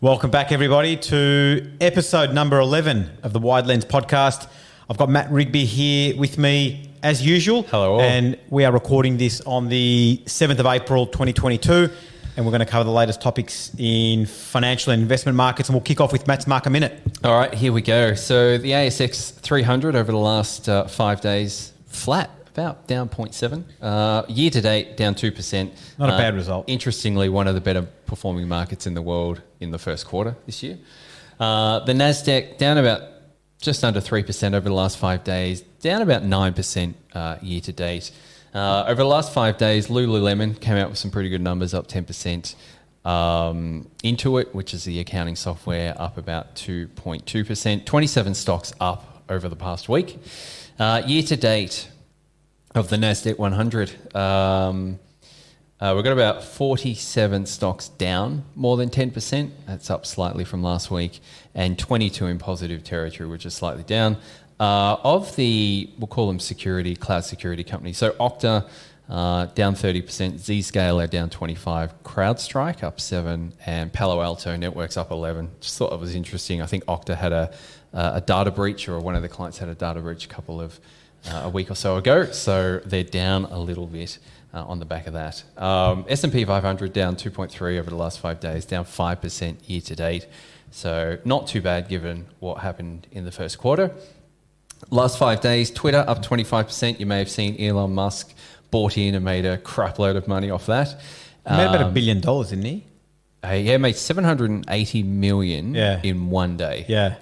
Welcome back, everybody, to episode number 11 of the Wide Lens podcast. I've got Matt Rigby here with me as usual. Hello all. And we are recording this on the 7th of April 2022. And we're going to cover the latest topics in financial and investment markets. And we'll kick off with Matt's Market Minute. All right, here we go. So the ASX 300 over the last uh, five days, flat, about down 0.7. Uh, year to date, down 2%. Not a Uh, bad result. Interestingly, one of the better performing markets in the world in the first quarter this year. Uh, the NASDAQ down about just under 3% over the last five days, down about 9% uh, year to date. Uh, over the last five days, Lululemon came out with some pretty good numbers, up 10%. Um, Intuit, which is the accounting software, up about 2.2%. 27 stocks up over the past week. Uh, year to date of the NASDAQ 100, um, uh, we've got about 47 stocks down more than 10%. That's up slightly from last week. And 22 in positive territory, which is slightly down. Uh, of the, we'll call them security, cloud security companies. So Okta uh, down 30%, Zscaler down 25, CrowdStrike up 7, and Palo Alto Networks up 11. Just thought it was interesting. I think Okta had a, uh, a data breach, or one of the clients had a data breach a couple of uh, a week or so ago. So they're down a little bit uh, on the back of that. Um, S&P 500 down 2.3 over the last five days, down 5% year to date. So not too bad given what happened in the first quarter. Last five days, Twitter up 25%. You may have seen Elon Musk bought in and made a crap load of money off that. He made about a Um, billion dollars, didn't he? uh, yeah, made 780 million Yeah. in one day. Yeah.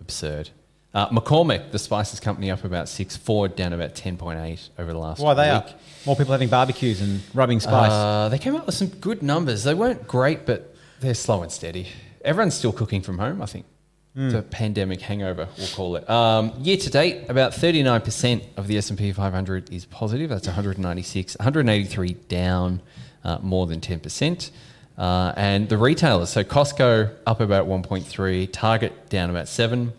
Absurd. Uh, McCormick, the spices company, up about six. Ford down about 10.8 over the last Why are they week. up? More people having barbecues and rubbing spice. Uh, they came up with some good numbers. They weren't great, but they're slow and steady. Everyone's still cooking from home, I think. Hmm. It's a pandemic hangover, we'll call it. Um, year to date, about 39% of the S&P 500 is positive. That's 196. 183 down uh, more than 10%. Uh, and the retailers, so Costco up about 1.3, Target down about 7,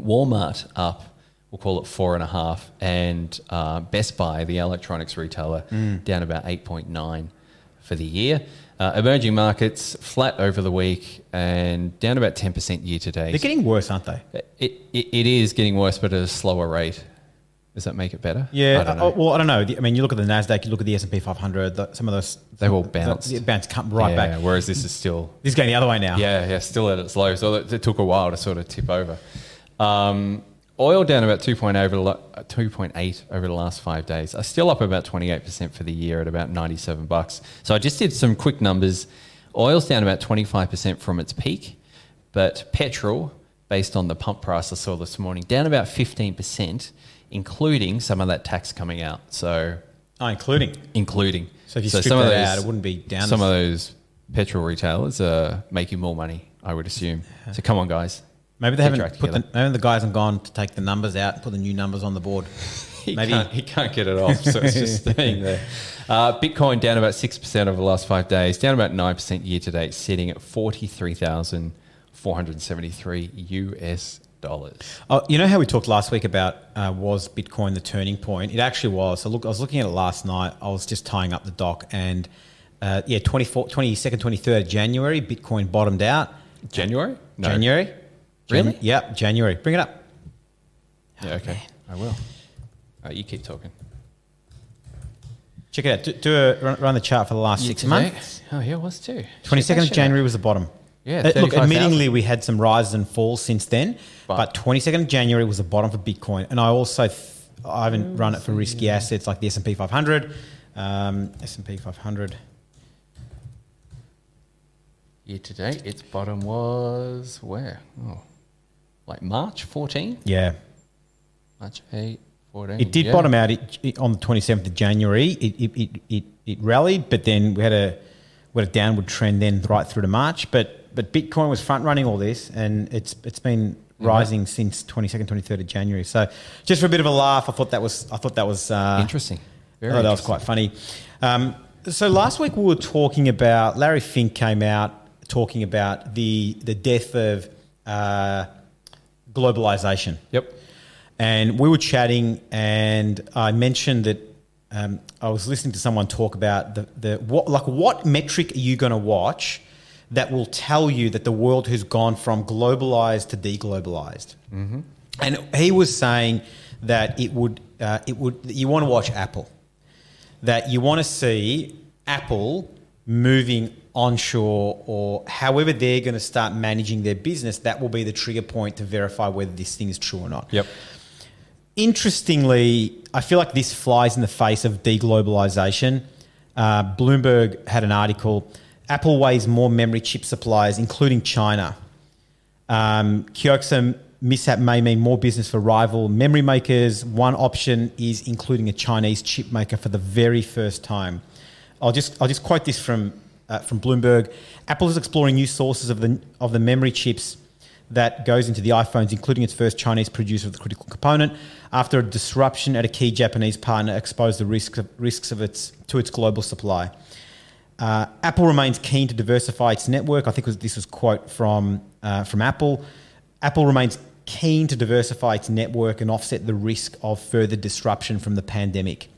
Walmart up, we'll call it four and a half, and uh, Best Buy, the electronics retailer, down about 8.9 for the year. Uh, emerging markets flat over the week and down about 10% year to date. They're getting worse, aren't they? It, it, it is getting worse, but at a slower rate. Does that make it better? Yeah, I don't uh, well, I don't know. I mean, you look at the Nasdaq, you look at the S and P 500. The, some of those They've all the- bounced. The, bounced come right yeah, back. Whereas this is still This is going the other way now. Yeah, yeah, still at its low. So it, it took a while to sort of tip over. Um, oil down about 2.8 over, the, uh, 2.8 over the last five days. Uh, still up about 28% for the year at about 97 bucks. So I just did some quick numbers. Oil's down about 25% from its peak, but petrol, based on the pump price I saw this morning, down about 15%, including some of that tax coming out. So Oh, including. including. So if you strip that out, it wouldn't be down Some of those petrol retailers are making more money, I would assume. So come on, guys. Maybe they haven't put the, maybe the guys have gone to take the numbers out, and put the new numbers on the board. He Maybe can't, he can't get it off, so it's just staying there. Uh, Bitcoin down about 6% over the last five days, down about 9% year to date, sitting at 43,473 US dollars. Oh, you know how we talked last week about uh, was Bitcoin the turning point? It actually was. So look, I was looking at it last night. I was just tying up the doc, and uh, yeah, 24, 22nd, 23rd of January, Bitcoin bottomed out. January? No. January. Really? Jan- yep, January. Bring it up. Yeah, okay. I will. Uh, you keep talking. Check it out. Do, do a run, run the chart for the last Year six months. date? Oh, yeah, it was too. Twenty second of Check shit out. January was the bottom. Yeah, Uh, look, 35,000. admittingly, we had some rises and falls since then, But- but twenty second of January was the bottom for Bitcoin. And I also th- I haven't run it for risky assets like the S and P five hundred, um, S and P five hundred. Year to date, its bottom was where? Oh, like March 14? Yeah, March 8, 14. it did yeah. bottom out it, it- on the twenty seventh of January. It it, it it it rallied, but then we had a we had a downward trend then right through to March. But but Bitcoin was front running all this, and it's it's been rising since twenty second, twenty third of January. So just for a bit of a laugh, I thought that was I thought that was uh, Interesting. Very I thought that was quite funny. Um, so last week we were talking about Larry Fink came out talking about the the death of uh, globalization. Yep. And we were chatting, and I mentioned that um, I was listening to someone talk about the, the what like what metric are you going to watch that will tell you that the world has gone from globalized to deglobalized. Mm-hmm. And he was saying that it would uh, it would you want to watch Apple, that you want to see Apple moving onshore or however they're going to start managing their business. That will be the trigger point to verify whether this thing is true or not. Yep. Interestingly, I feel like this flies in the face of deglobalization. Uh, Bloomberg had an article. Apple weighs more memory chip suppliers, including China. Um, Kioxia mishap may mean more business for rival memory makers. One option is including a Chinese chip maker for the very first time. I'll just I'll just quote this from uh, from Bloomberg. Apple is exploring new sources of the of the memory chips that goes into the iPhones, including its first Chinese producer of the critical component, after a disruption at a key Japanese partner exposed the risks of, risks of its to its global supply. Uh, Apple remains keen to diversify its network. I think was, this was quote from uh, from Apple. Apple remains keen to diversify its network and offset the risk of further disruption from the pandemic.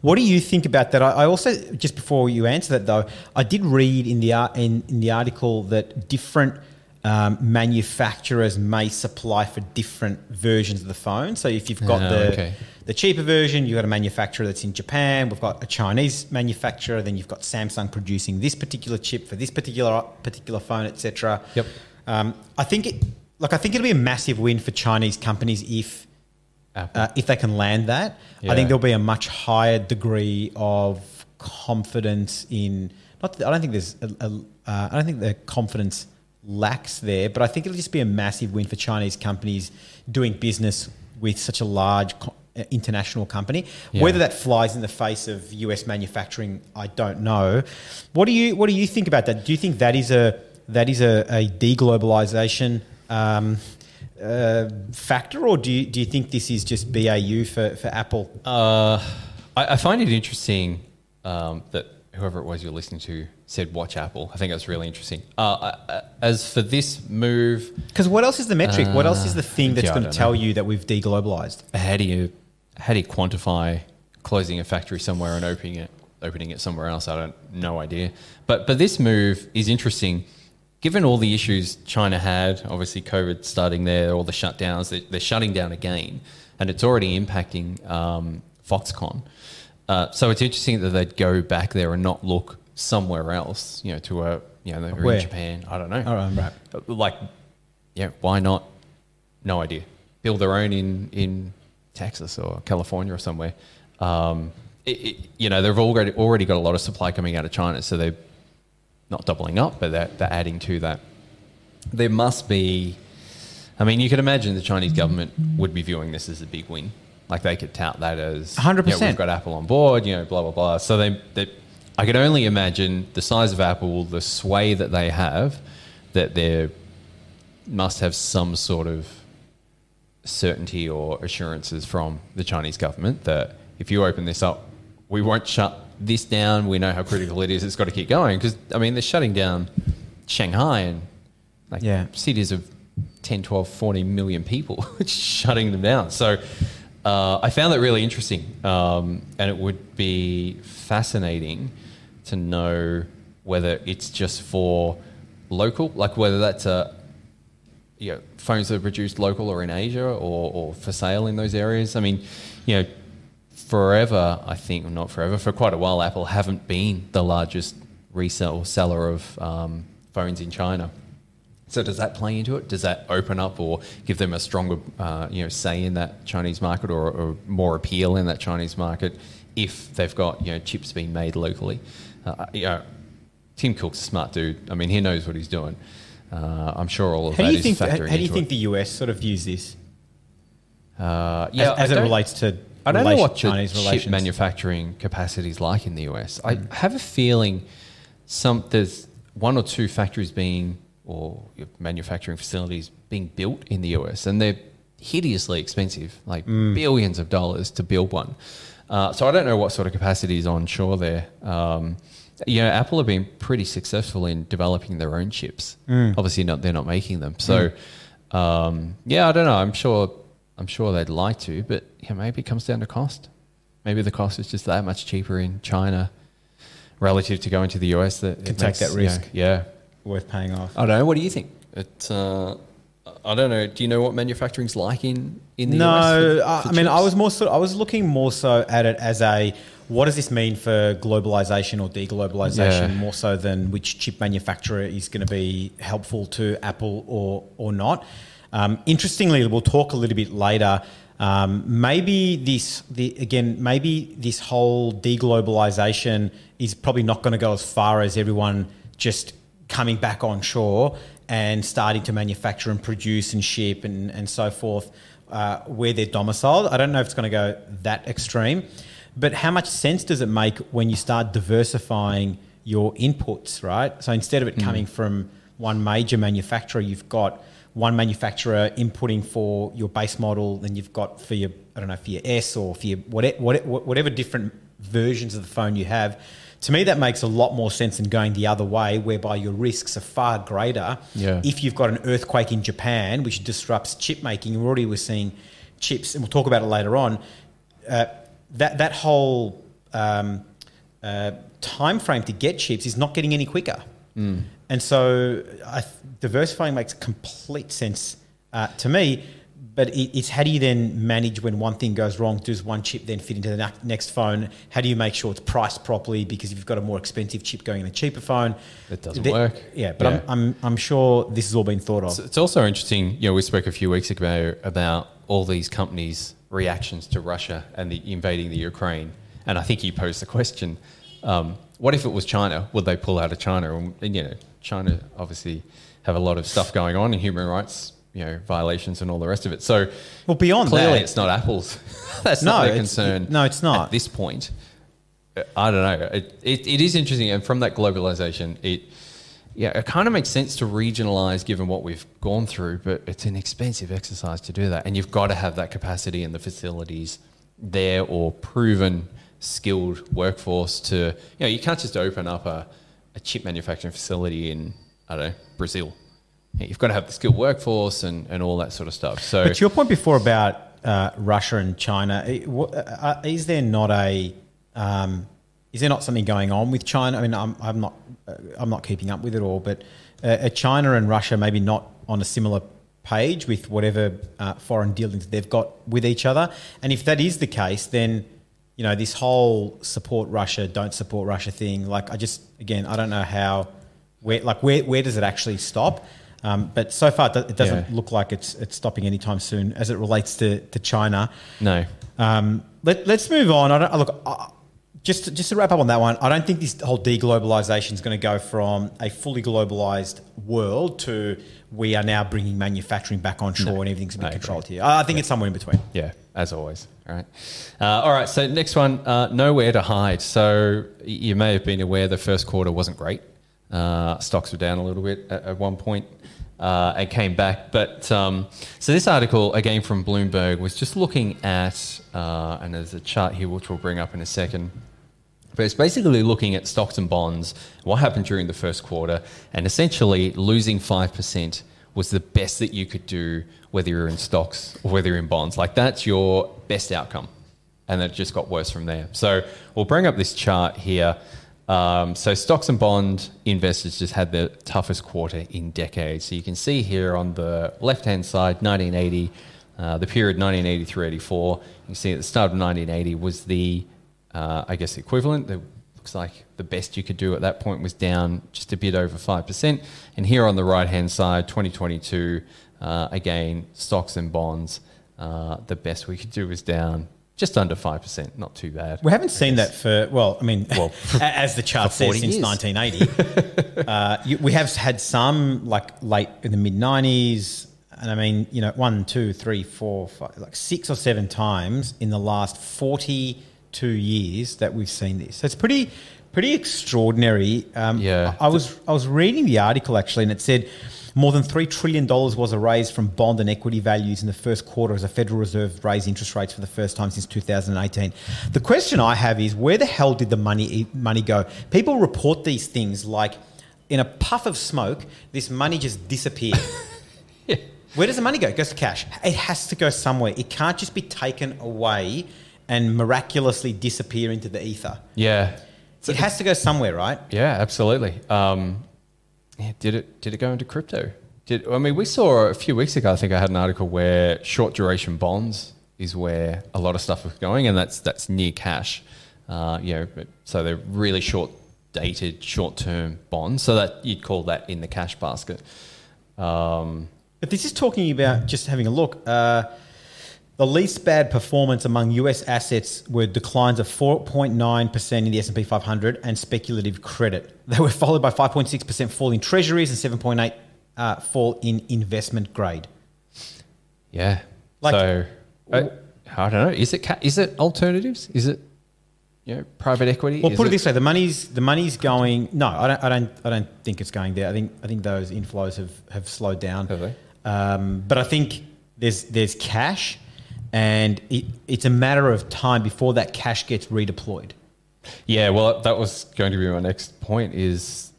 What do you think about that? I, I also just before you answer that though, I did read in the in, in the article that different um, manufacturers may supply for different versions of the phone. So if you've got Ah, the okay. the cheaper version, you've got a manufacturer that's in Japan. We've got a Chinese manufacturer. Then you've got Samsung producing this particular chip for this particular particular phone, etc. Yep. Um, I think it like I think it'll be a massive win for Chinese companies if. Uh, if they can land that. I think there'll be a much higher degree of confidence in. Not, that- I don't think there's. A, a, uh, I don't think the confidence lacks there, but I think it'll just be a massive win for Chinese companies doing business with such a large co- uh, international company. Yeah. Whether that flies in the face of US manufacturing, I don't know. What do you What do you think about that? Do you think that is a that is a, a deglobalization? Um, uh, factor, or do you, do you think this is just BAU for, for Apple? Uh, I, I find it interesting um, that whoever it was you're listening to said watch Apple. I think that's really interesting. Uh, I- I- as for this move, Because what else is the metric? what else is the thing that's yeah, going to tell know. you that we've deglobalized? how do you how do you quantify closing a factory somewhere and opening it opening it somewhere else? I don't no idea. But but this move is interesting. Given all the issues China had, obviously COVID starting there, all the shutdowns, they, they're shutting down again, and it's already impacting um, Foxconn. Uh, so it's interesting that they'd go back there and not look somewhere else, you know, to a you know, they're Where? in Japan. I don't know. All right, right. Uh, Like, yeah, why not? No idea. Build their own in, in Texas or California or somewhere. Um, it, it, you know, they've already already got a lot of supply coming out of China, so they're not doubling up, but they're, they're adding to that. There must be. I mean, you could imagine the Chinese government would be viewing this as a big win. Like they could tout that as 100%. You know, we've got Apple on board, you know, blah blah blah. So they, they, I can only imagine the size of Apple, the sway that they have, that they must have some sort of certainty or assurances from the Chinese government that if you open this up, we won't shut this down. We know how critical it is. It's got to keep going because I mean they're shutting down Shanghai and like Yeah. cities of 10, 12, 40 million people, It's shutting them down. So uh, I found that really interesting, um, and it would be fascinating to know whether it's just for local, like whether that's a you know, phones that are produced local or in Asia or, or for sale in those areas. I mean, you know, forever, I think, or not forever, for quite a while, Apple haven't been the largest resell seller of um, phones in China. So does that play into it? Does that open up or give them a stronger, uh, you know, say in that Chinese market or, or more appeal in that Chinese market if they've got you know chips being made locally? Uh, you know, Tim Cook's a smart dude. I mean, he knows what he's doing. Uh, I'm sure all of How that do you is think? How, factoring how do you think it. the US sort of views this Uh, as, as it relates to I don't know what Chinese chip manufacturing capacity is like in the US. I have a feeling some there's one or two factories being or manufacturing facilities being built in the US, and they're hideously expensive, like billions of dollars to build one. Uh, so I don't know what sort of capacity is onshore there. Um, you know, Apple have been pretty successful in developing their own chips. Obviously, not they're not making them. So. Um, yeah, I don't know. I'm sure. I'm sure they'd like to, but yeah, maybe it comes down to cost. Maybe the cost is just that much cheaper in China relative to going to the US. That Can it take that risk. Yeah, yeah. Worth paying off. I don't know. What do you think? It. Uh, I don't know. Do you know what manufacturing's like in in the US? no, I, for I mean, I was more so. I was looking more so at it as a what does this mean for globalization or deglobalization, Yeah. more so than which chip manufacturer is going to be helpful to Apple or or not. Um, interestingly, we'll talk a little bit later. Um, maybe this, the, again, maybe this whole deglobalization is probably not going to go as far as everyone just coming back on shore and starting to manufacture and produce and ship and, and so forth uh, where they're domiciled. I don't know if it's going to go that extreme, but how much sense does it make when you start diversifying your inputs, right? So instead of it coming from one major manufacturer, you've got one manufacturer inputting for your base model, then you've got for your I don't know for your S or for your whatever, whatever different versions of the phone you have. To me, that makes a lot more sense than going the other way, whereby your risks are far greater. Yeah. If you've got an earthquake in Japan, which disrupts chip making, we already were seeing chips, and we'll talk about it later on. Uh, that that whole um, uh, time frame to get chips is not getting any quicker. And so I, diversifying makes complete sense uh, to me. But it, it's how do you then manage when one thing goes wrong? Does one chip then fit into the ne- next phone? How do you make sure it's priced properly? Because if you've got a more expensive chip going in a cheaper phone, It doesn't the- work. Yeah, but Yeah. I'm, I'm, I'm sure this has all been thought of. It's, it's also interesting. You know, we spoke a few weeks ago about all these companies' reactions to Russia and the invading the Ukraine, and I think you posed the question: um, What if it was China? Would they pull out of China? And, and, you know, China obviously have a lot of stuff going on in human rights, you know, violations and all the rest of it. So, Well, beyond clearly, that- it's not Apple's. That's No, not their concern. no, it's not. at this point. Uh, I don't know. It, it, it is interesting, and from that globalization, it yeah, it kind of makes sense to regionalize given what we've gone through, but it's an expensive exercise to do that, and you've got to have that capacity and the facilities there or proven skilled workforce to you know you can't just open up a, a chip manufacturing facility in I don't know Brazil. You've got to have the skilled workforce and, and all that sort of stuff. So But to your point before about uh, Russia and China, wha- uh, is there not a um, is there not something going on with China? I mean, I'm, I'm not uh, I'm not keeping up with it all, but uh, China and Russia maybe not on a similar page with whatever uh, foreign dealings they've got with each other? And if that is the case, then you know this whole support Russia, don't support Russia thing. Like, I just again, I don't know how where like where where does it actually stop? Um, but so far, it doesn't Yeah. look like it's it's stopping anytime soon as it relates to, to China. no, Um, let, let's move on. I don't, look, uh, just to, just to wrap up on that one, I don't think this whole deglobalization is going to go from a fully globalized world to we are now bringing manufacturing back on shore and everything's a bit I agree. controlled here. I think it's somewhere in between. Yeah, as always. Right. Uh, all right. So next one, uh, nowhere to hide. So you may have been aware the first quarter wasn't great. Uh, stocks were down a little bit at, at one point. Uh, and came back, but um, so this article again from Bloomberg was just looking at, uh, and there's a chart here which we'll bring up in a second. But it's basically looking at stocks and bonds, what happened during the first quarter, and essentially losing 5% was the best that you could do, whether you're in stocks or whether you're in bonds. Like that's your best outcome. And it just got worse from there. So we'll bring up this chart here. Um, so stocks and bond investors just had the toughest quarter in decades. So you can see here on the left-hand side, 1980, uh, the period 1980-84. You can see at the start of 1980 was the uh, I guess, equivalent. It looks like the best you could do at that point was down just a bit over 5%. And here on the right hand side, 2022, uh, again, stocks and bonds, uh, the best we could do was down just under 5%. Not too bad. We haven't seen that for well, I mean, Well, as the chart says 40 since years. 1980. uh, you, we have had some like late in the mid 90s, and I mean, you know, one, two, three, four, five, like six or seven times in the last 42 years that we've seen this. So it's pretty, pretty extraordinary. Um, Yeah. I, I was I was reading the article actually, and it said. More than $3 trillion was raised from bond and equity values in the first quarter as the Federal Reserve raised interest rates for the first time since 2018. The question I have is where the hell did the money, money go? People report these things like in a puff of smoke, this money just disappeared. Where does the money go? It goes to cash. It has to go somewhere. It can't just be taken away and miraculously disappear into the ether. Yeah. it has to go somewhere, right? Yeah, absolutely. Um, yeah, did it did it go into crypto? Did I mean we saw a few weeks ago? I think I had an article where short duration bonds is where a lot of stuff is going, and that's that's near cash. Uh, you know, so they're really short dated, short term bonds. So that you'd call that in the cash basket. Um, But this is talking about just having a look. Uh, the least bad performance among US assets were declines of 4.9% in the S&P 500 and speculative credit. They were followed by 5.6% fall in treasuries and 7.8 uh, fall in investment grade. yeah. Like- so I, I don't know. Is it is it alternatives? Is it you know private equity? Well, Is put it, this way: the money's the money's going. No, I don't. I don't. I don't think it's going there. I think. I think those inflows have, have slowed down. Have they? Um, but I think there's there's cash, and it, it's a matter of time before that cash gets redeployed. Yeah, well, that was going to be my next point. Is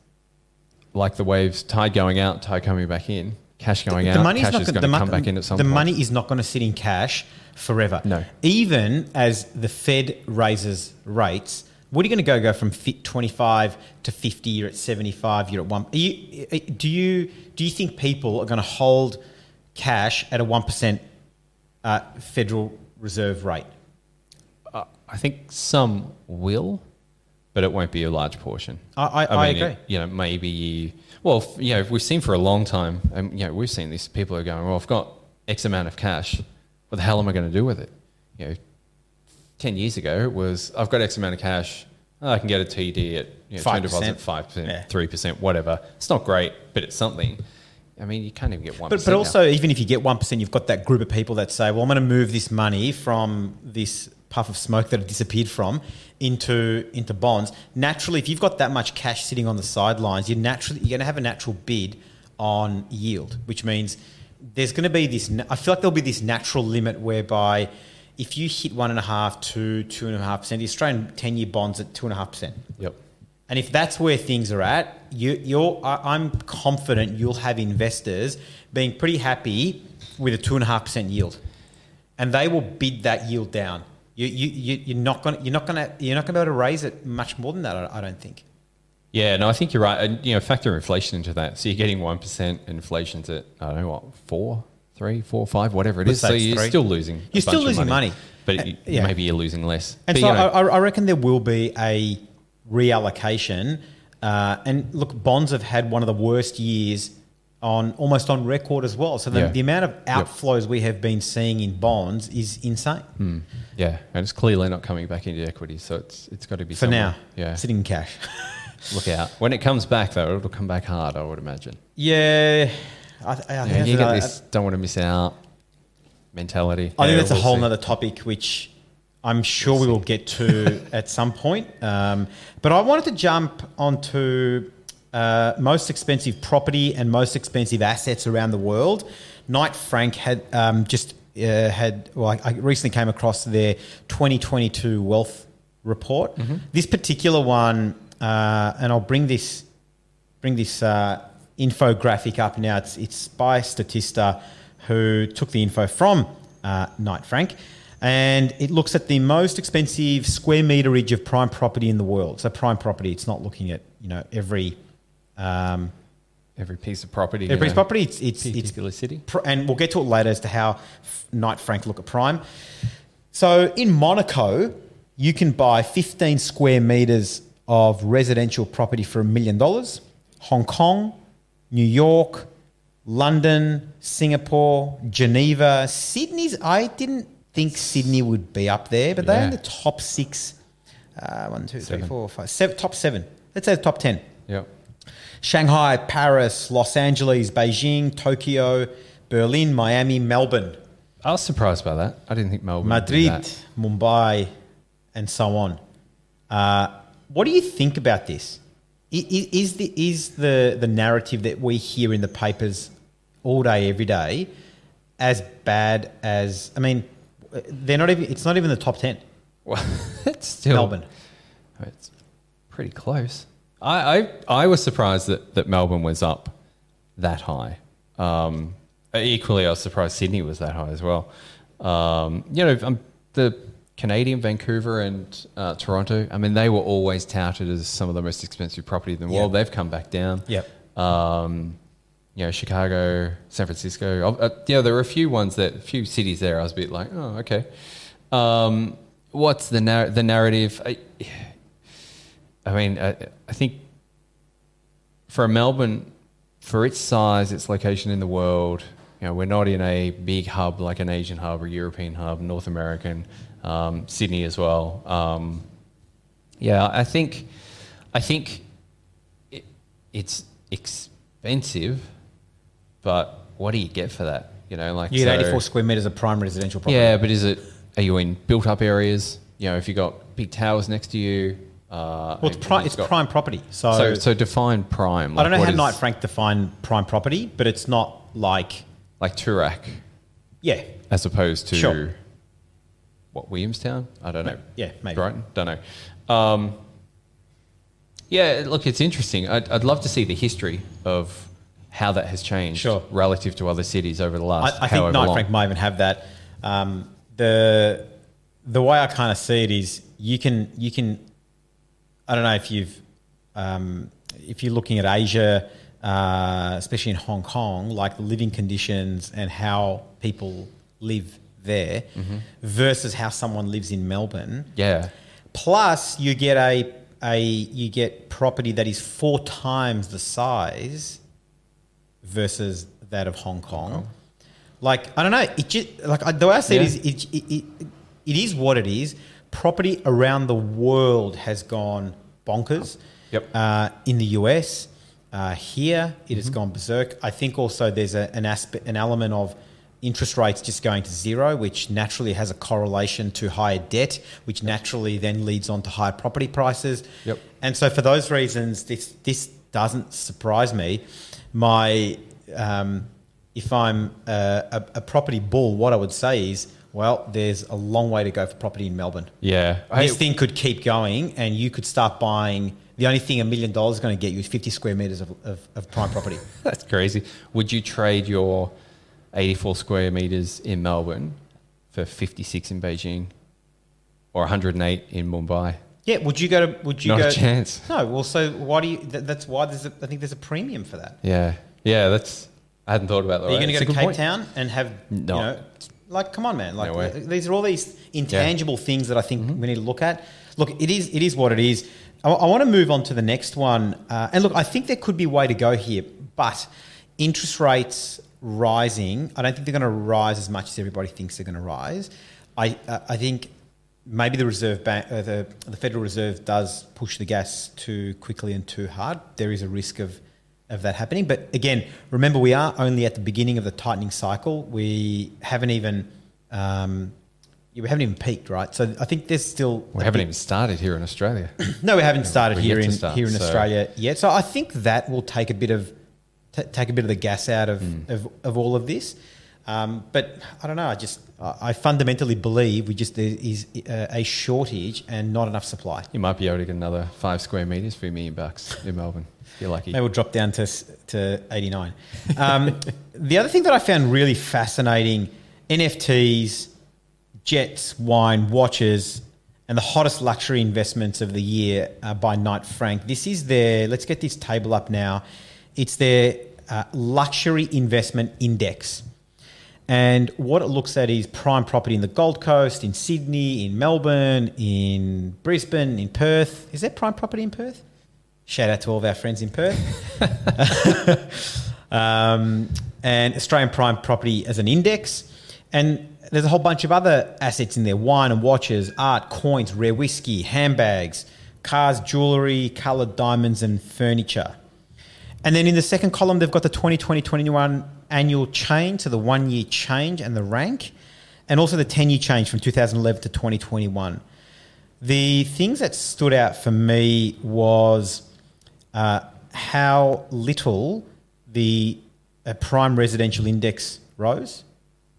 like the waves, tide going out, tide coming back in, cash going out, cash is gonna- going to come back in at some the point. money is not going to sit in cash forever. No. Even as the Fed raises rates, what are you going to go go from 25 to 50? You're at 75. You're at one. Are you, do you do you think people are going to hold cash at a one percent uh, Federal Reserve rate? Uh, I think some will, but it won't be a large portion. I- I- I mean, agree. You know, maybe. Well, you know, we've seen for a long time, and you know, we've seen this. People are going, "Well, I've got X amount of cash. What the hell am I going to do with it?" You know, ten years ago it was, "I've got X amount of cash. Oh, I can get a TD at you know, 5%. deposit five percent, Yeah. three percent, whatever." It's not great, but it's something. I mean, you can't even get one. But, but also, even if you get 1%, you've got that group of people that say, well, I'm going to move this money from this puff of smoke that it disappeared from into, into bonds. Naturally, if you've got that much cash sitting on the sidelines, you're, naturally, you're going to have a natural bid on yield, which means there's going to be this, I feel like there'll be this natural limit whereby if you hit one and a half to two and a half percent, the Australian 10 year bonds at two and a half percent. Yep. And if that's where things are at, you, you're, I- I'm confident you'll have investors being pretty happy with a two and a half percent yield, and they will bid that yield down. You, you, you, you're not going, you're not going to, you're not going to be able to raise it much more than that. I, I don't think. Yeah, no, I think you're right. And you know, factor inflation into that. So you're getting one percent, inflation's at I don't know what four, three, four, five, whatever it is. So you're three. still losing. You're still losing money. but Uh, yeah. maybe you're losing less. And But, so you know, I, I reckon there will be a reallocation. Uh, and look, bonds have had one of the worst years on almost on record as well. So the, Yeah. the amount of outflows we have been seeing in bonds is insane hmm, yeah, and it's clearly not coming back into equity. So it's it's got to be for somewhere. now. Yeah, sitting in cash. look out. When it comes back, though, it'll come back hard. I would imagine. Yeah, I, th- I Yeah, think, you get this don't want to miss out mentality. I think that's a whole see. other topic, which I'm sure we will get to at some point. Um, but I wanted to jump onto uh, most expensive property and most expensive assets around the world. Knight Frank had um, just uh, had, well, I, recently came across their 2022 wealth report. This particular one, uh, and I'll bring this bring this uh, infographic up now. It's, it's by Statista, who took the info from uh, Knight Frank, and it looks at the most expensive square meterage of prime property in the world. So prime property, it's not looking at you know every um, Every piece of property. every piece of property. It's it's, it's particular city. pr- and we'll get to it later as to how Knight Frank look at prime. So in Monaco, you can buy 15 square meters of residential property for a million dollars. Hong Kong, New York, London, Singapore, Geneva, Sydney's. I didn't think Sydney would be up there, but they're in the top six. Uh, one, two, three, Seven. four, five, seven, top seven. Let's say the top ten. Yep. Shanghai, Paris, Los Angeles, Beijing, Tokyo, Berlin, Miami, Melbourne, I was surprised by that. I didn't think Melbourne. would Madrid. Mumbai, and so on. Uh, what do you think about this? I- i- Is the is the the narrative that we hear in the papers all day, every day, as bad as? I mean, they're not even. It's not even the top ten. Well, it's still Melbourne. It's pretty close. I, I, I was surprised that, that Melbourne was up that high. Um, equally, I was surprised Sydney was that high as well. Um, you know, um, the Canadian, Vancouver, and uh, Toronto. I mean, they were always touted as some of the most expensive property in the Yeah. world. They've come back down. Yep. Um, you know, Chicago, San Francisco. Uh, yeah, there were a few ones that, a few cities there. I was a bit like, oh, okay. Um, what's the nar- the narrative? I, I mean, I, I think for Melbourne, for its size, its location in the world, you know, we're not in a big hub like an Asian hub or European hub, North American, um, Sydney as well. Um, yeah, I think, I think it, it's expensive, but what do you get for that? You know, like You get so- 84 square meters of prime residential property. yeah, but is it? Are you in built-up areas? You know, if you have got big towers next to you. Uh, Well, it's, and pri- it's got- prime property. So, So, so define prime. I don't know like how Knight Frank defined prime property, but it's not like, like Toorak, yeah, as opposed to Sure. what Williamstown. I don't know. yeah, maybe. Brighton. Don't know. Um, yeah, look, it's interesting. I'd, I'd love to see the history of how that has changed Sure. relative to other cities over the last. I, I think Knight long. Frank might even have that. Um, the the way I kind of see it is you can you can I don't know if you've um, if you're looking at Asia, uh, especially in Hong Kong, like the living conditions and how people live there Mm-hmm. versus how someone lives in Melbourne. Yeah. Plus, you get a a you get property that is four times the size versus that of Hong Kong. Like I don't know, it just like I- the way I see Yeah. it is it, it, it, it is what it is. Property around the world has gone bonkers. Yep. Uh, in the US, uh, here it has gone berserk. I think also there's a, an aspect, an element of interest rates just going to zero, which naturally has a correlation to higher debt, which naturally then leads on to higher property prices. Yep. And so for those reasons, this this doesn't surprise me. My um, if I'm a, a, property bull, what I would say is, well, there's a long way to go for property in Melbourne. Yeah. This thing could keep going, and you could start buying. The only thing a million dollars is going to get you is 50 square meters of, of, of prime property. That's crazy. Would you trade your 84 square meters in Melbourne for 56 in Beijing or 108 in Mumbai? Yeah, would you go to? Would you Not a chance. No. Well, so why do you? That, that's why there's. A, I think there's a premium for that. Yeah. Yeah, that's. I hadn't thought about that. Are you going to go to Cape point. Town and have No. you know, like come on, man, like No way. these are all these intangible things that I think Mm-hmm. we need to look at. Look, it is it is what it is. I, I want to move on to the next one, uh, and look, I think there could be a way to go here, but interest rates rising. I don't think they're going to rise as much as everybody thinks they're going to rise. I uh, I think. Maybe the Reserve Bank, uh, the, the Federal Reserve does push the gas too quickly and too hard. There is a risk of of that happening. But again, remember we are only at the beginning of the tightening cycle. We haven't even um, we haven't even peaked, right? So I think there's still We haven't even started here in Australia. no, we haven't started here in start, here in so- Australia yet. So I think that will take a bit of t- take a bit of the gas out of Hmm. of, of all of this. Um, but I don't know. I just I fundamentally believe we just there is a, shortage and not enough supply. You might be able to get another five square meters for a million bucks in Melbourne. If you're lucky. Maybe we'll drop down to to eighty nine. Um, the other thing that I found really fascinating: NFTs, jets, wine, watches, and the hottest luxury investments of the year uh, by Knight Frank. This is their. Let's get this table up now. It's their uh, luxury investment index. And what it looks at is prime property in the Gold Coast, in Sydney, in Melbourne, in Brisbane, in Perth. Is there prime property in Perth? Shout out to all of our friends in Perth. um, and Australian prime property as an index. And there's a whole bunch of other assets in there wine and watches, art, coins, rare whiskey, handbags, cars, jewelry, coloured diamonds, and furniture. And then in the second column, they've got the 2020 21 annual change, so the one year change and the rank, and also the 10 year change from 2011 to 2021. The things that stood out for me was uh, how little the uh, prime residential index rose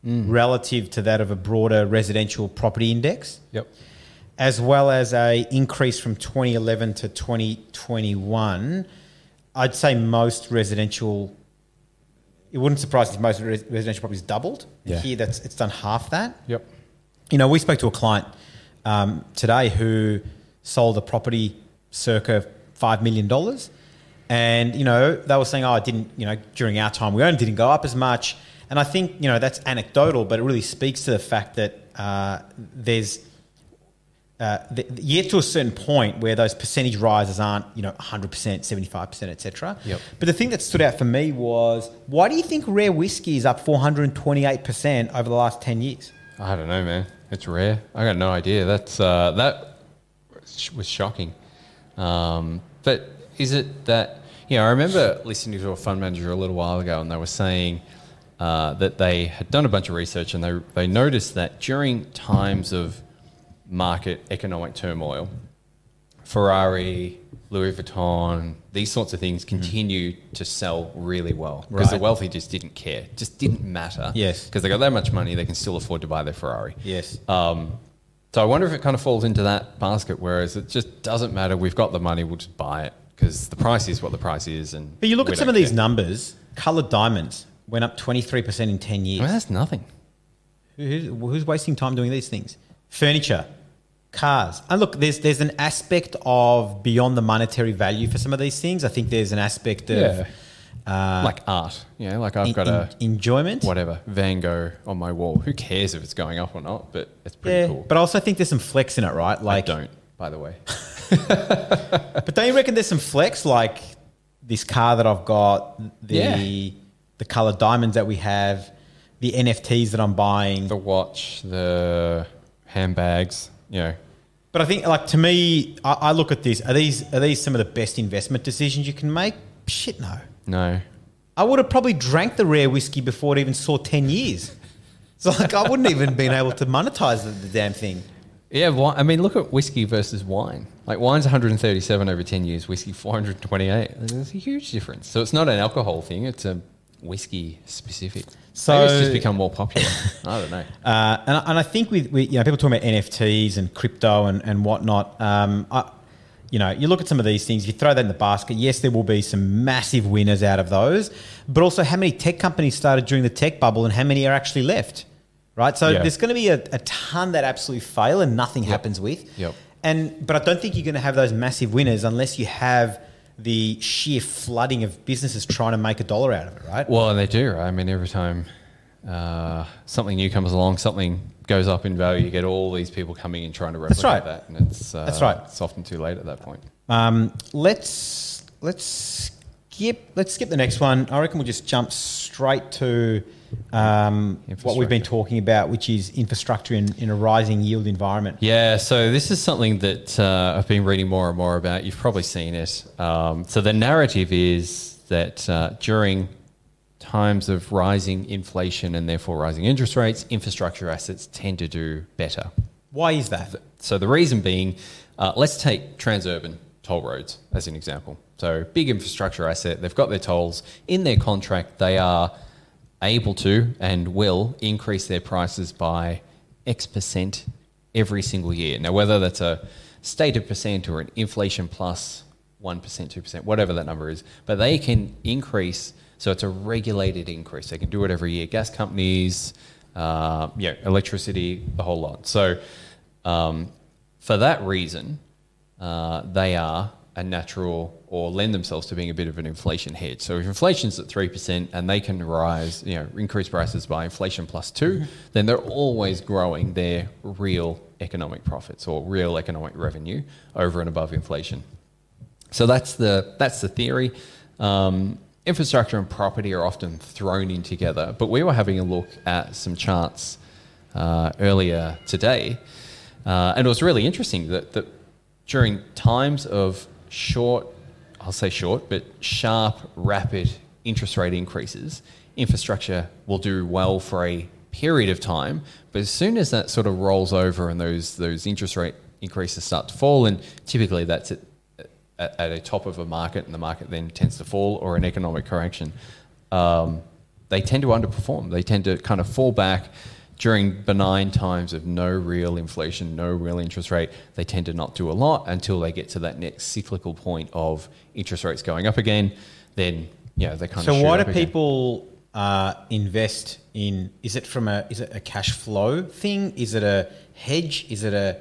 relative to that of a broader residential property index Yep. as well as a increase from 2011 to 2021. I'd say most residential it wouldn't surprise me if most res- residential properties doubled. Yeah. Here, that's it's done half that. Yep. You know, we spoke to a client um, today who sold a property circa five million dollars, and you know they were saying, "Oh, it didn't." You know, during our time, we only didn't go up as much. And I think you know that's anecdotal, but it really speaks to the fact that uh, there's uh, th- you get to a certain point where those percentage rises aren't, you know, 100%, 75%, etc. Yep. But the thing that stood out for me was why do you think rare whiskey is up 428% over the last 10 years? I don't know, man. It's rare. I got no idea. That's uh, that was shocking. Um, but is it that you know? I remember listening to a fund manager a little while ago, and they were saying uh, that they had done a bunch of research, and they they noticed that during times of market economic turmoil, Ferrari, Louis Vuitton, these sorts of things continue to sell really well because the wealthy just didn't care, just didn't matter. Yes. because they got that much money, they can still afford to buy their Ferrari. Yes. Um, so I wonder if it kind of falls into that basket, whereas it just doesn't matter. We've got the money, we'll just buy it because the price is what the price is. And But you look at some of these numbers, coloured diamonds went up 23% in 10 years. Well, that's nothing. Who- Who's, who's wasting time doing these things? Furniture, cars. And look, there's there's an aspect of beyond the monetary value for some of these things. I think there's an aspect of Yeah. uh, like art, you know, like I've en- got a enjoyment. whatever Van Gogh on my wall. Who cares if it's going up or not? But it's pretty Yeah, cool. but I also think there's some flex in it, right? Like I don't, by the way. but don't you reckon there's some flex, like this car that I've got, the Yeah. the colored diamonds that we have, the NFTs that I'm buying. The watch, the handbags, you know. But I think, like to me, I, I look at this. Are these are these some of the best investment decisions you can make? Shit, no. No, I would have probably drank the rare whiskey before it even saw ten years. So like, I wouldn't even been able to monetize the, the damn thing. Yeah, wi- I mean, look at whiskey versus wine. Like wine's 137 over 10 years, whiskey 428. There's a huge difference. So it's not an alcohol thing; it's a whiskey specific. So Maybe it's just become more popular. I don't know. Uh, and, I- and I think with, with you know people talking about NFTs and crypto and, and whatnot, um, I, you know, you look at some of these things, you throw that in the basket. Yes, there will be some massive winners out of those, but also how many tech companies started during the tech bubble and how many are actually left, right? So Yeah. there's going to be a, a ton that absolutely fail and nothing happens with. Yep. And but I don't think you're going to have those massive winners unless you have the sheer flooding of businesses trying to make a dollar out of it, right? Well, and they do, right? I mean, every time uh, something new comes along, something goes up in value, you get all these people coming in trying to replicate right. that, and it's uh, That's right. It's often too late at that point. Um, let's let's skip let's skip the next one. I reckon we'll just jump straight to um, what we've been talking about, which is infrastructure in, in a rising yield environment. Yeah, so this is something that uh, I've been reading more and more about. You've probably seen it. Um, so the narrative is that uh, during times of rising inflation and therefore rising interest rates, infrastructure assets tend to do better. Why is that? So the reason being, uh, let's take transurban toll roads as an example. So big infrastructure asset, they've got their tolls in their contract. They are able to and will increase their prices by X percent every single year. Now, whether that's a stated percent or an inflation plus plus one percent, two percent, whatever that number is, but they can increase. So it's a regulated increase. They can do it every year. Gas companies, uh, yeah, electricity, the whole lot. So um, for that reason, uh, they are a natural or lend themselves to being a bit of an inflation hedge. So if inflation's at three percent and they can rise, you know, increase prices by inflation plus two, then they're always growing their real economic profits or real economic revenue over and above inflation. So that's the that's the theory. Um, infrastructure and property are often thrown in together, but we were having a look at some charts uh, earlier today, uh, and it was really interesting that, that during times of short, I'll say short, but sharp, rapid interest rate increases, infrastructure will do well for a period of time. But as soon as that sort of rolls over and those those interest rate increases start to fall, and typically that's at, at, at a top of a market, and the market then tends to fall, or an economic correction, um, they tend to underperform. They tend to kind of fall back during benign times of no real inflation, no real interest rate. They tend to not do a lot until they get to that next cyclical point of interest rates going up again. Then, yeah, they kind So of. shoot why do people uh, invest in? Is it from a is it a cash flow thing? Is it a hedge? Is it a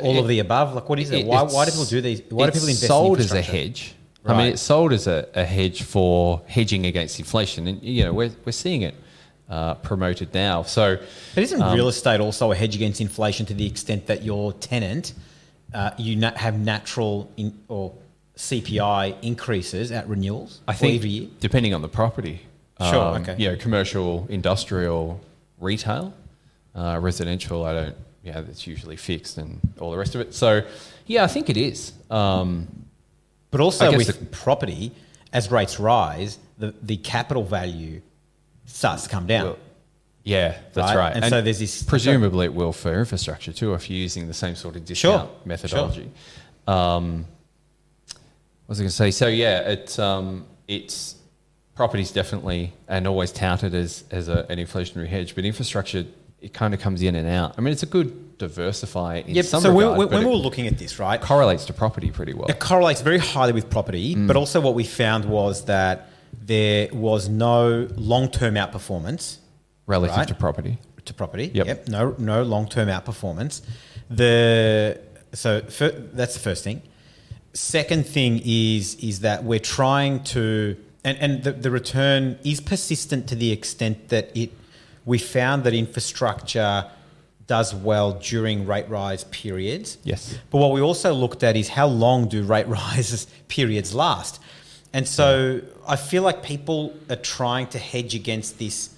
all of the above? Like what is it? It- why, why do people do these? Why do people invest sold in as a hedge. I mean, it's sold as a, a hedge for hedging against inflation, and you know we're we're seeing it uh, promoted now. So But isn't Um, real estate also a hedge against inflation to the extent that your tenant, uh, you na- have natural in, or CPI increases at renewals I think every year? depending on the property, Sure, um, okay. know, commercial, industrial, retail, uh, residential. I don't. Yeah, that's usually fixed and all the rest of it. So, yeah, I think it is. Um, But also with property, as rates rise, the, the capital value starts to come down. well, yeah, that's Right? right. And so there's this- Presumably, it will for infrastructure too, if you're using the same sort of discount Sure, methodology. Um, what was I going to say? So yeah, it um, it's property's definitely and always touted as as a, an inflationary hedge, but infrastructure it kind of comes in and out. I mean, it's a good diversifier in Yep. some So when, regard, when, when we were looking at this, right, correlates to property pretty well. it correlates very highly with property, Mm. but also what we found was that there was no long term outperformance relative right. to property. to property. Yep. No, no long term outperformance. The so fir- that's the first thing. Second thing is is that we're trying to and, and the, the return is persistent to the extent that it we found that infrastructure does well during rate rise periods. Yes. But what we also looked at is how long do rate rises periods last? And so I feel like people are trying to hedge against this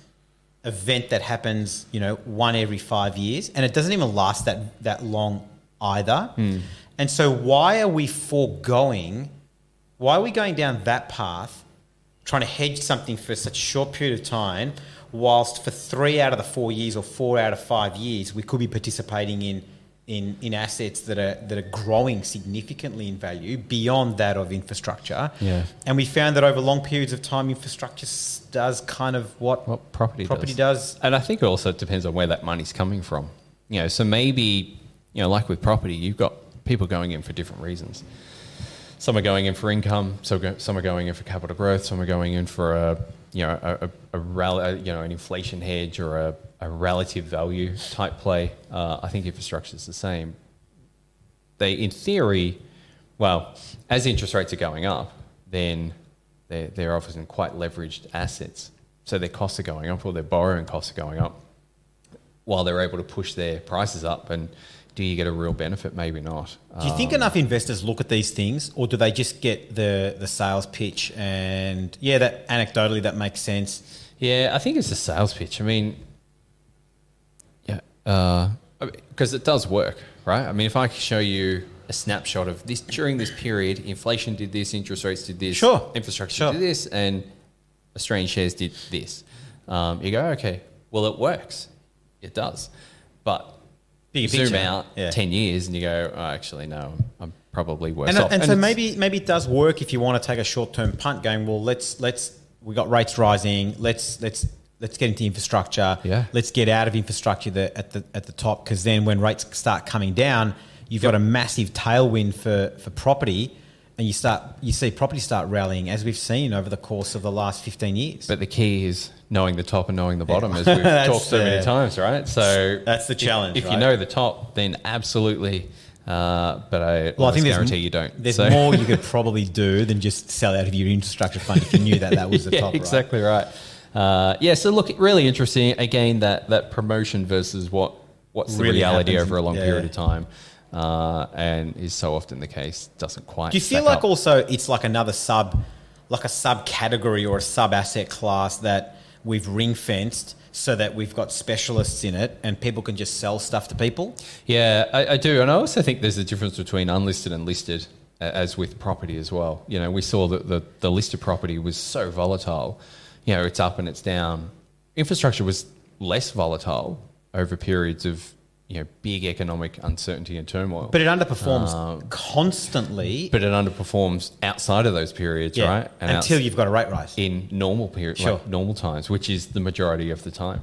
event that happens, you know, one every five years, and it doesn't even last that that long either. Hmm. And so, why are we foregoing? Why are we going down that path, trying to hedge something for such a short period of time, whilst for three out of the four years or four out of five years we could be participating in in, in assets that are that are growing significantly in value beyond that of infrastructure. Yeah. And we found that over long periods of time, infrastructure does kind of what What property property does. does. And I think it also depends on where that money's coming from. You know, so maybe, you know, like with property, you've got people going in for different reasons. Some are going in for income, so go, some are going in for capital growth, some are going in for a, you know, a, a, a, rel- a you know, an inflation hedge or a, a relative value type play. Uh, I think infrastructure is the same. They, in theory, well, as interest rates are going up, then they're, they're often quite leveraged assets. So their costs are going up or their borrowing costs are going up while they're able to push their prices up. And do you get a real benefit? Maybe not. Do you think enough investors look at these things, or do they just get the the sales pitch and yeah, that anecdotally that makes sense? Yeah, I think it's a sales pitch. I mean, because it does work, right? I mean, if I show you a snapshot of this during this period, inflation did this, interest rates did this, Sure. infrastructure Sure. did this, and Australian shares did this. Um, you go, okay, well, it works. It does. But Bigger zoom picture. out Yeah. 10 years and you go, oh, actually, no, I'm probably worse And, off. and so maybe maybe it does work if you want to take a short term punt, going well. Let's let's we got rates rising. Let's let's let's get into infrastructure. Yeah. Let's get out of infrastructure the, at the at the top because then when rates start coming down, you've got a massive tailwind for for property, and you start you see property start rallying as we've seen over the course of the last fifteen years. But the key is knowing the top and knowing the bottom, as we've talked so many times, right? So That's the challenge, If, you right? know the top, then absolutely. Uh, but I, Well, I think there's, guarantee you don't. There's So- more you could probably do than just sell out of your infrastructure fund if you knew that that was the yeah, top. right? exactly right. Uh, yeah, so look, really interesting. Again, that that promotion versus what what's the Really reality happens, over a long yeah. period of time, uh, and is so often the case doesn't quite. Do you feel like up. also it's like another sub, like a subcategory or a sub asset class that we've ring fenced so that we've got specialists in it and people can just sell stuff to people? Yeah, I, I do, and I also think there's a difference between unlisted and listed, as with property as well. You know, we saw that the, the listed property was so volatile. You know, it's up and it's down. Infrastructure was less volatile over periods of you know big economic uncertainty and turmoil, But it underperforms Um, constantly but it underperforms outside of those periods, yeah, right? And until you've got a rate rise. in normal period, Sure. like normal times, which is the majority of the time.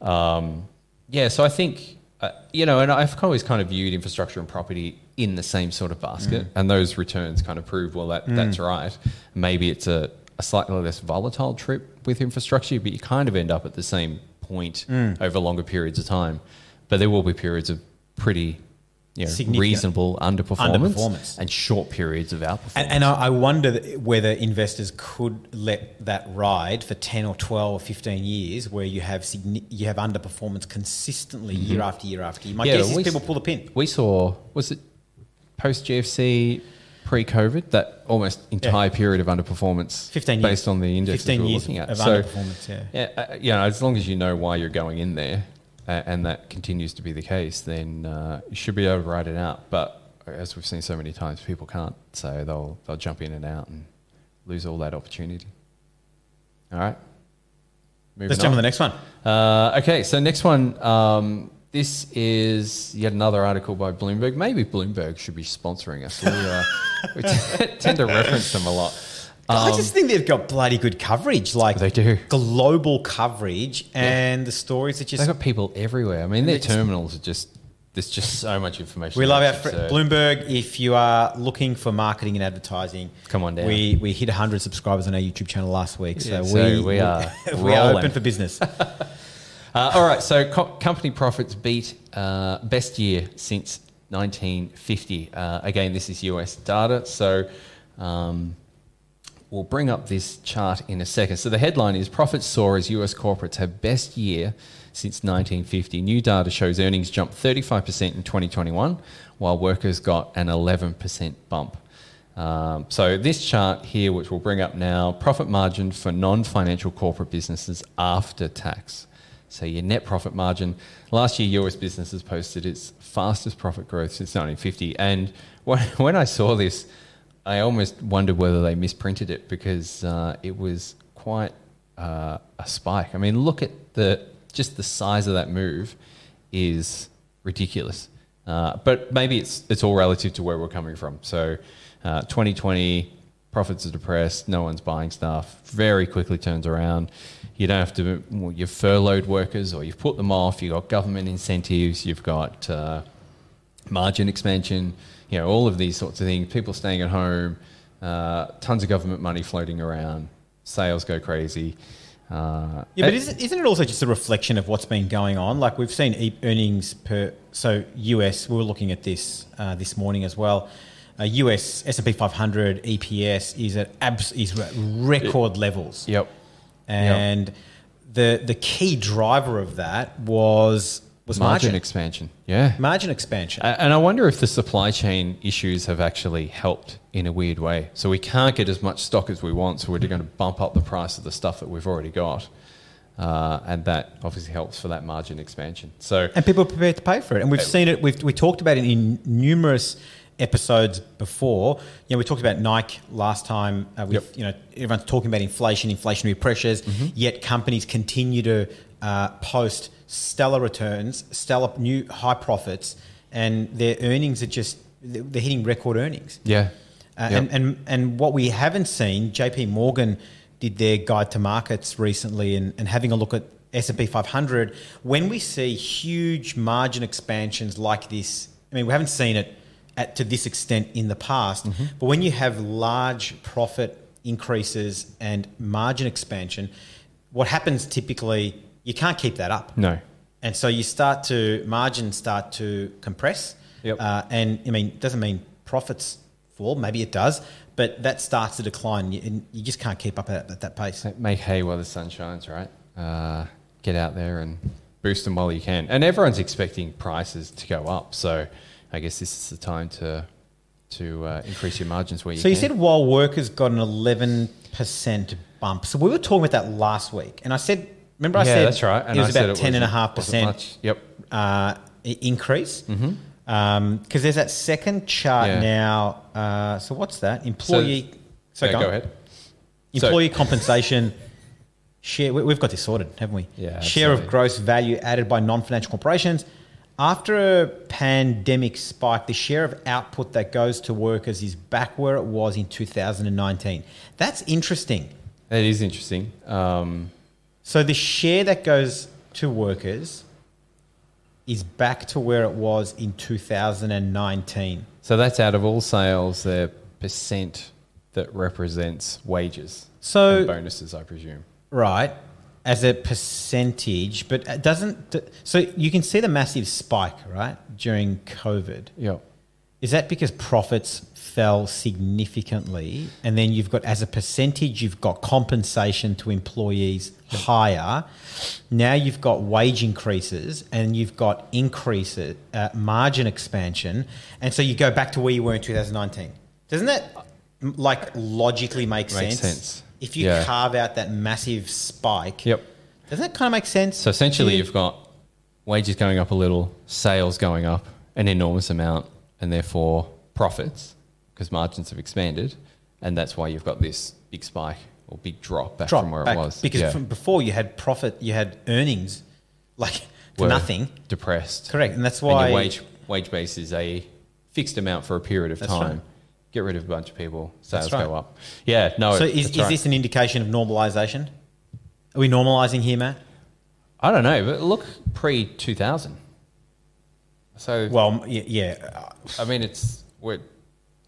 Um, yeah, so I think uh, you know, and I've always kind of viewed infrastructure and property in the same sort of basket, Mm. and those returns kind of prove well that that's right. Maybe it's a a slightly less volatile trip with infrastructure, but you kind of end up at the same point Mm. over longer periods of time. But there will be periods of pretty you know, reasonable underperformance, underperformance. and short periods of outperformance. And, and I, I wonder whether investors could let that ride for ten or twelve or fifteen years, where you have signi- you have underperformance consistently year after year after year. My Mm-hmm. Yeah, guess is people pull the pin. we saw was it post GFC, pre COVID, that almost entire period of underperformance, 15 years. based on the index 15 we were looking at. so, yeah. yeah, uh, you know, as long as you know why you're going in there, uh, and that continues to be the case, then uh, you should be able to ride it out. But as we've seen so many times, people can't, so they'll they'll jump in and out and lose all that opportunity. All right. Moving Let's jump on on. the next one. Uh, okay, so next one. Um, this is yet another article by Bloomberg. Maybe Bloomberg should be sponsoring us. We, uh, we t- tend to reference them a lot. I just think they've got bloody good coverage, like Um, They do. global coverage, and the stories are just. They've got people everywhere. I mean, their terminals are just. There's just so much information. We love our fr- absurd. Bloomberg. If you are looking for marketing and advertising, Come on down. We we hit 100 subscribers on our YouTube channel last week, so, Yeah, we, so we are we are open for business. Uh, all right, so co- company profits beat uh, best year since 1950. Uh, again, this is US data, so um, we'll bring up this chart in a second. So the headline is Profits soar as US corporates have best year since 1950. New data shows earnings jumped 35% in 2021, while workers got an 11% bump. Um, so this chart here, which we'll bring up now, profit margin for non-financial corporate businesses after tax. So your net profit margin. Last year, US businesses posted its fastest profit growth since 1950. And when, I saw this, I almost wondered whether they misprinted it because uh, it was quite uh, a spike. I mean, look at the just the size of that move is ridiculous. Uh, but maybe it's it's all relative to where we're coming from. So, uh, 2020 profits are depressed. No one's buying stuff. Very quickly turns around. You don't have to. Well, you've furloughed workers or you've put them off. You've got government incentives. You've got uh, margin expansion. You know all of these sorts of things. People staying at home. Uh, tons of government money floating around. Sales go crazy. Uh, Yeah, but isn't, isn't it also just a reflection of what's been going on? Like we've seen e- earnings per so US. We were looking at this uh, this morning as well. Uh, US S and P 500 EPS is at abs- is at record levels. Yep. And the the key driver of that was was margin margin expansion. Yeah. margin expansion. And I wonder if the supply chain issues have actually helped in a weird way. So we can't get as much stock as we want, so we're going to bump up the price of the stuff that we've already got. Uh, and that obviously helps for that margin expansion. So, and people are prepared to pay for it. And we've seen it. We've we talked about it in numerous episodes before. You know, we talked about Nike last time. Uh, with Yep. you know, everyone's talking about inflation, inflationary pressures. Yet companies continue to uh, post stellar returns, stellar new high profits, and their earnings are just they're hitting record earnings. yeah. Uh, Yep. and, and and what we haven't seen, JP Morgan did their guide to markets recently, and, and having a look at S and P 500. When we see huge margin expansions like this, I mean, we haven't seen it at to this extent in the past. Mm-hmm. But when you have large profit increases and margin expansion, what happens typically, you can't keep that up. No. And so you start to margins start to compress. Yep. Uh, and I mean, it doesn't mean profits fall. Maybe it does, but that starts to decline. And you just can't keep up at, at that pace. Make hay while the sun shines, right? Uh, get out there and boost them while you can. And everyone's expecting prices to go up. So I guess this is the time to to uh, increase your margins where you So can. you said while workers got an eleven percent bump. So we were talking about that last week, and I said, remember I yeah, said that's right. it was I about ten and a half percent. Yep. uh, increase. Because there's that second chart Yeah. now. Uh, so what's that? Employee. So, Yeah, go, go ahead. So- Employee compensation share. we- We've got this sorted, haven't we? Yeah, Share of gross value added by non-financial corporations. After a pandemic spike, the share of output that goes to workers is back where it was in 2019. That's interesting. That is interesting. Um, So the share that goes to workers is back to where it was in 2019. so that's out of all sales, the percent that represents wages. So and bonuses, I presume. Right, as a percentage, but it doesn't. So you can see the massive spike, right, during COVID. Yep. Is that because profits fell significantly, and then you've got as a percentage, you've got compensation to employees higher. Now you've got wage increases, and you've got increases, uh, margin expansion, and so you go back to where you were in 2019. Doesn't that like logically make Makes sense? sense. If you Yeah. carve out that massive spike, Yep. doesn't that kind of make sense? So essentially, you've got wages going up a little, sales going up an enormous amount, and therefore profits because margins have expanded, and that's why you've got this big spike or big drop back drop from where back it was. because Yeah. from before you had profit, you had earnings like Were nothing. depressed. Correct, and that's And why your wage wage base is a fixed amount for a period of That's time. right. Get rid of a bunch of people, sales right. go up. Yeah, no. So is, is right. this an indication of normalisation? Are we normalising here, Matt? I don't know, but look pre two thousand. So Well, yeah, I mean, it's we're,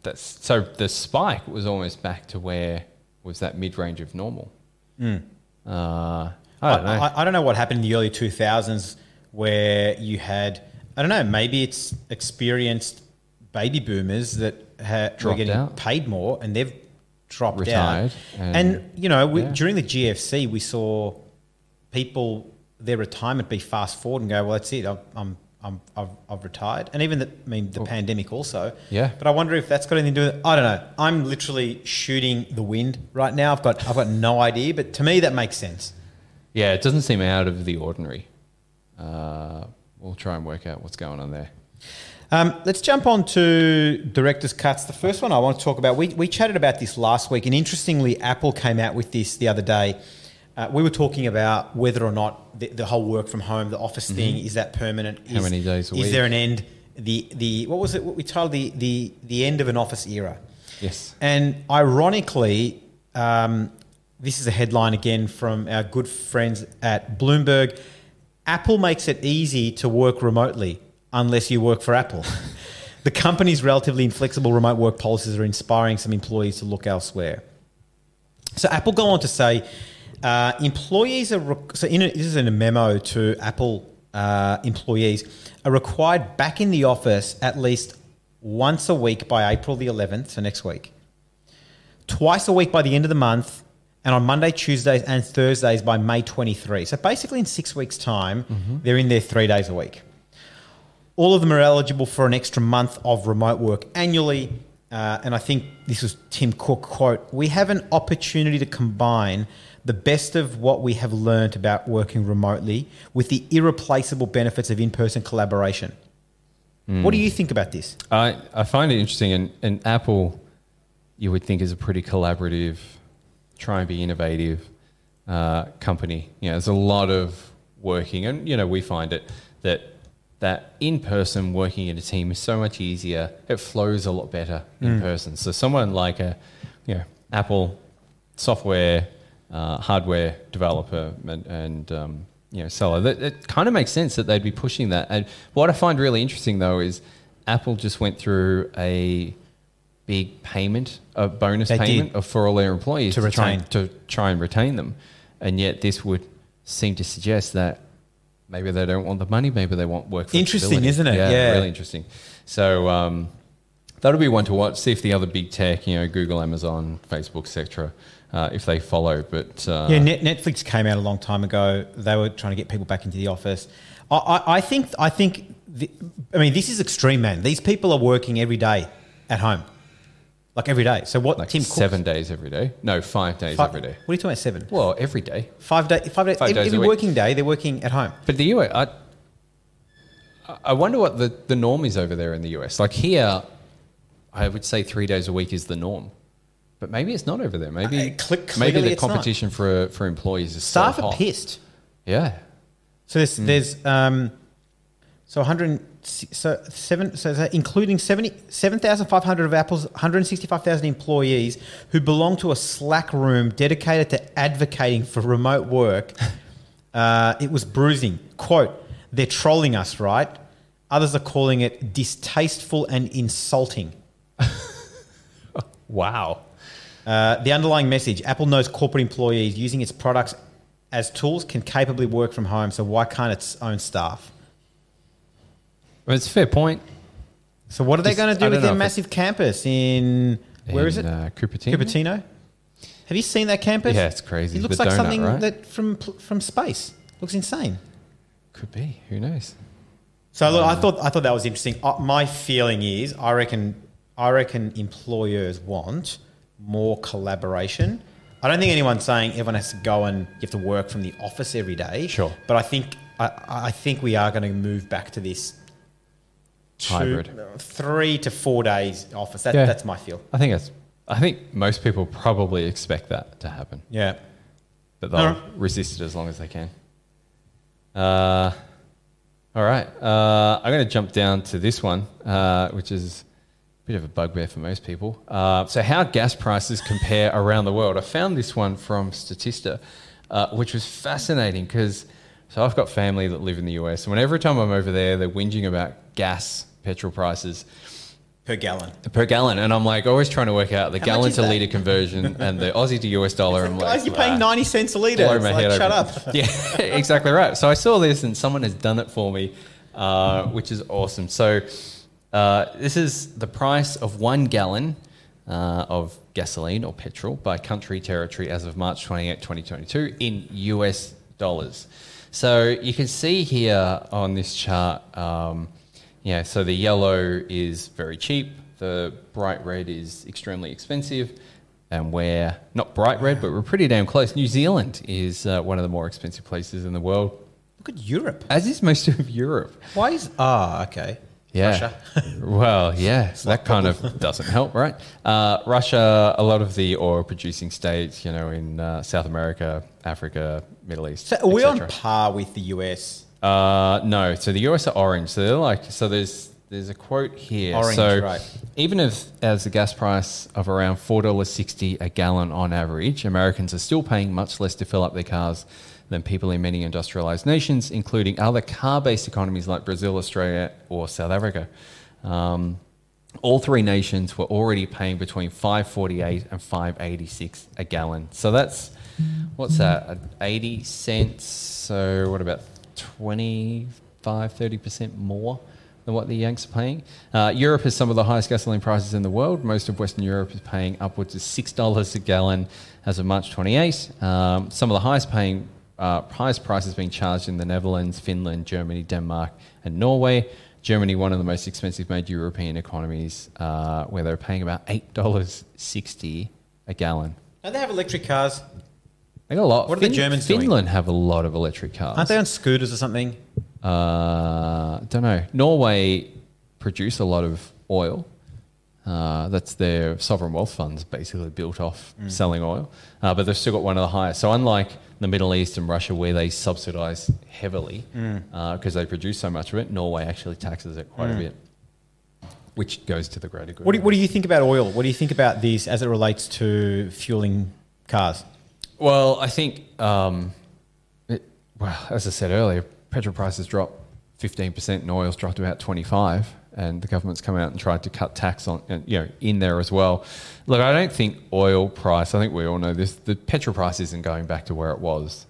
that's so the spike was almost back to where was that mid range of normal. Uh, I don't know. I, I don't know what happened in the early 2000s where you had, I don't know, maybe it's experienced baby boomers that ha- were getting out. paid more and they've dropped Retired, out. and- And, you know, we, yeah. during the GFC, we saw people, their retirement be fast forward and go, well, that's it. I've, I'm, I'm, I've, I've retired. And even the, I mean, the pandemic also. Yeah. But I wonder if that's got anything to do with it. I don't know. I'm literally shooting the wind right now. I've got, I've got no idea. But to me, that makes sense. yeah, it doesn't seem out of the ordinary. Uh, we'll try and work out what's going on there. Um, let's jump on to director's cuts. The first one I want to talk about, we, we chatted about this last week, and interestingly, Apple came out with this the other day. Uh, we were talking about whether or not the, the whole work from home, the office thing, is that permanent? Mm-hmm. How Is- many days a Is week? there an end? The the what was it? What we told the the the end of an office era. Yes. And ironically, um, this is a headline again from our good friends at Bloomberg. Apple makes it easy to work remotely unless you work for Apple. the company's relatively inflexible remote work policies are inspiring some employees to look elsewhere. So Apple go on to say uh, employees are re- so in a, this is in a memo to Apple uh, employees are required back in the office at least once a week by April the 11th, so next week, twice a week by the end of the month, and on Monday, Tuesdays, and Thursdays by May 23. So basically, in six weeks' time, they're in there three days a week. All of them are eligible for an extra month of remote work annually. Uh, and I think this was Tim Cook quote: "We have an opportunity to combine the best of what we have learned about working remotely with the irreplaceable benefits of in-person collaboration." What do you think about this? I, I find it interesting, and, and Apple, you would think is a pretty collaborative, try and be innovative uh, company. You know, there's a lot of working, and you know, we find it that that in person working in a team is so much easier. It flows a lot better in person. So someone like a, you know, Apple software, uh, hardware developer, and, and um, you know, seller. That it kind of makes sense that they'd be pushing that. And what I find really interesting though is Apple just went through a big payment, a bonus They payment of, for all their employees To try, retain. to try and retain them, and yet this would seem to suggest that maybe they don't want the money, maybe they want work. Interesting, isn't it? Yeah. really interesting. So um, that'll be one to watch. See if the other big tech, you know, Google, Amazon, Facebook, etc., uh, if they follow. But uh, Yeah, Net- Netflix came out a long time ago. They were trying to get people back into the office. I, I, I think. I think. The, I mean, this is extreme, man. These people are working every day at home, like every day. So what? like Tim Cook- seven days every day. No, five days Five, every day. What are you talking about? Seven. Well, every day. Five day. Five days. Five every days every week. working day, they're working at home. But the US, I, I wonder what the, the norm is over there in the US. Like here, I would say three days a week is the norm. But maybe it's not over there. Maybe Uh, cl- maybe the not. competition for for employees is Staff so are pissed. Yeah, So there's there's um, so 100 so seven so that including 70 7,500 of Apple's 165,000 employees who belong to a Slack room dedicated to advocating for remote work. uh, it was bruising. Quote: They're trolling us, right? Others are calling it distasteful and insulting. wow. Uh, the underlying message: Apple knows corporate employees using its products as tools can capably work from home. So why can't its own staff? Well, it's a fair point. So what are they Just- going to I do don't with their if massive campus in where is In, it? Uh, Cupertino. Cupertino. Have you seen that campus? Yeah, it's crazy. It looks The like donut, something right? that from from space. Looks insane. Could be. Who knows? So look, I thought I thought that was interesting. Uh, my feeling is, I reckon, I reckon employers want more collaboration. I don't think anyone's saying everyone has to go and you have to work from the office every day. Sure. but I think I, I think we are going to move back to this two- Hybrid. three to four days office. That, Yeah. That's my feel. I think it's. I think most people probably expect that to happen, Yeah. but they'll No. resist it as long as they can. Uh, all right. Uh, I'm going to jump down to this one, uh, which is a bit of a bugbear for most people. Uh, so, how gas prices compare around the world? I found this one from Statista, uh, which was fascinating because so I've got family that live in the US, and whenever time I'm over there, they're whinging about gas, petrol prices. Per gallon. per gallon, and I'm like always trying to work out the How gallon to that? liter conversion and the Aussie to US dollar. I'm Guys, like, you're paying "Ah." 90 cents a litre. blow It's my like, head shut open. up. Yeah, exactly right. So I saw this, and someone has done it for me, uh, which is awesome. So uh, this is the price of one gallon uh, of gasoline or petrol by country territory as of March 28, 2022, in US dollars. So you can see here on this chart, um, yeah. So the yellow is very cheap. The bright red is extremely expensive and we're not bright red, but we're pretty damn close. New Zealand is uh, one of the more expensive places in the world, Look at Europe. as is most of Europe. Why is. Ah, okay. Yeah. Russia. well, yeah, that kind of doesn't help, right? Uh, Russia, a lot of the oil producing states, you know, in uh, South America, Africa, Middle East. So are we on par with the US? Uh, no, so the US are orange. So they're like, so there's there's a quote here. Orange, so right. even if as a gas price of around four dollars sixty a gallon on average, Americans are still paying much less to fill up their cars than people in many industrialized nations, including other car-based economies like Brazil, Australia, or South Africa. Um, all three nations were already paying between 548 and 586 a gallon. So that's what's that? 80 cents. So what about 25 30% more than what the Yanks are paying? Uh, Europe has some of the highest gasoline prices in the world. Most of Western Europe is paying upwards of $6 a gallon as of March 28. Um, some of the highest paying uh, highest prices being charged in the Netherlands, Finland, Germany, Denmark, and Norway. Germany, one of the most expensive major European economies, uh, where they're paying about eight dollars sixty a gallon. Don't they have electric cars? They got a lot. What are the Germans doing? Finland have a lot of electric cars. Aren't they on scooters or something? Uh, don't know. Norway produce a lot of oil. Uh, that's their sovereign wealth funds basically built off Mm. selling oil, uh, but they've still got one of the highest. So unlike the Middle East and Russia, where they subsidise heavily because Mm. they produce so much of it, Norway actually taxes it quite a bit, which goes to the greater good. What do, what do you think about oil? What do you think about this as it relates to fueling cars? Well, I think, um, it, well, as I said earlier, petrol prices dropped 15% and oil's dropped about 25 and the government's come out and tried to cut tax on, and, you know, in there as well. Look, I don't think oil price, I think we all know this, the petrol price isn't going back to where it was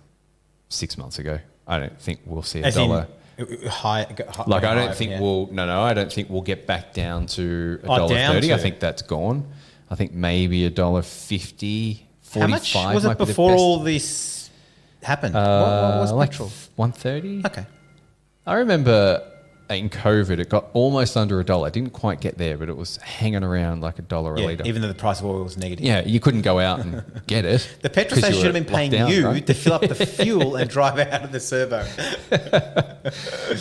six months ago. I don't think we'll see a As dollar. in high, high like I don't think yeah. we'll no no I don't think we'll get back down to a Oh, dollar down thirty. I think that's gone. I think maybe a dollar fifty. How much was it be before best. all this happened? what, what was Uh, like petrol? one thirty. Okay. I remember in COVID, it got almost under a dollar. Didn't quite get there, but it was hanging around like a dollar a litre. even though the price of oil was negative. yeah, you couldn't go out and get it. The petrol station should have been paying down, you right? to fill up the fuel and drive out of the servo.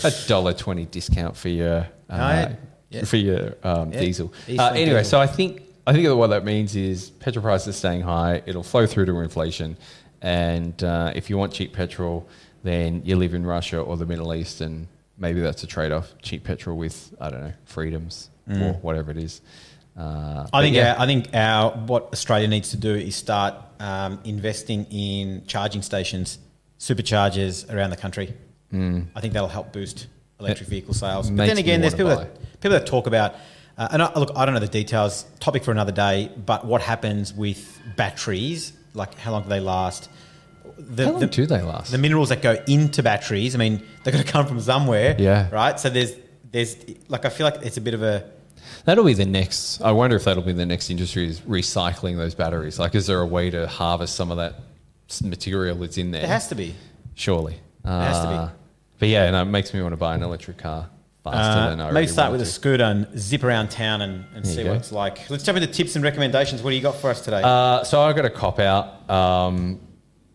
a dollar twenty discount for your uh, I- yeah. for your um, Yeah, diesel. Uh, anyway, diesel. so I think I think what that means is petrol prices staying high. It'll flow through to inflation, and uh, if you want cheap petrol, then you live in Russia or the Middle East, and maybe that's a trade off: cheap petrol with I don't know freedoms or whatever it is. Uh, Mm. I think yeah. our, I think our what Australia needs to do is start um, investing in charging stations, superchargers around the country. Mm. I think that'll help boost electric vehicle sales. But then again, there's people that, people that talk about Uh, and I, look, I don't know the details. Topic for another day. But what happens with batteries? Like, how long do they last? The, How long the- do they last? The minerals that go into batteries. I mean, they're going to come from somewhere. Yeah. Right. So there's there's like I feel like it's a bit of a That'll be the next. I wonder if that'll be the next industry is recycling those batteries. Like, is there a way to harvest some of that material that's in there? It has to be. Surely. It has to be. But yeah, no, it makes me want to buy an electric car faster Uh, than I maybe start with a to. scooter and zip around town and, and There see you what it's like. Let's jump into tips and recommendations. What do you got for us today? Uh, so I got a cop out um,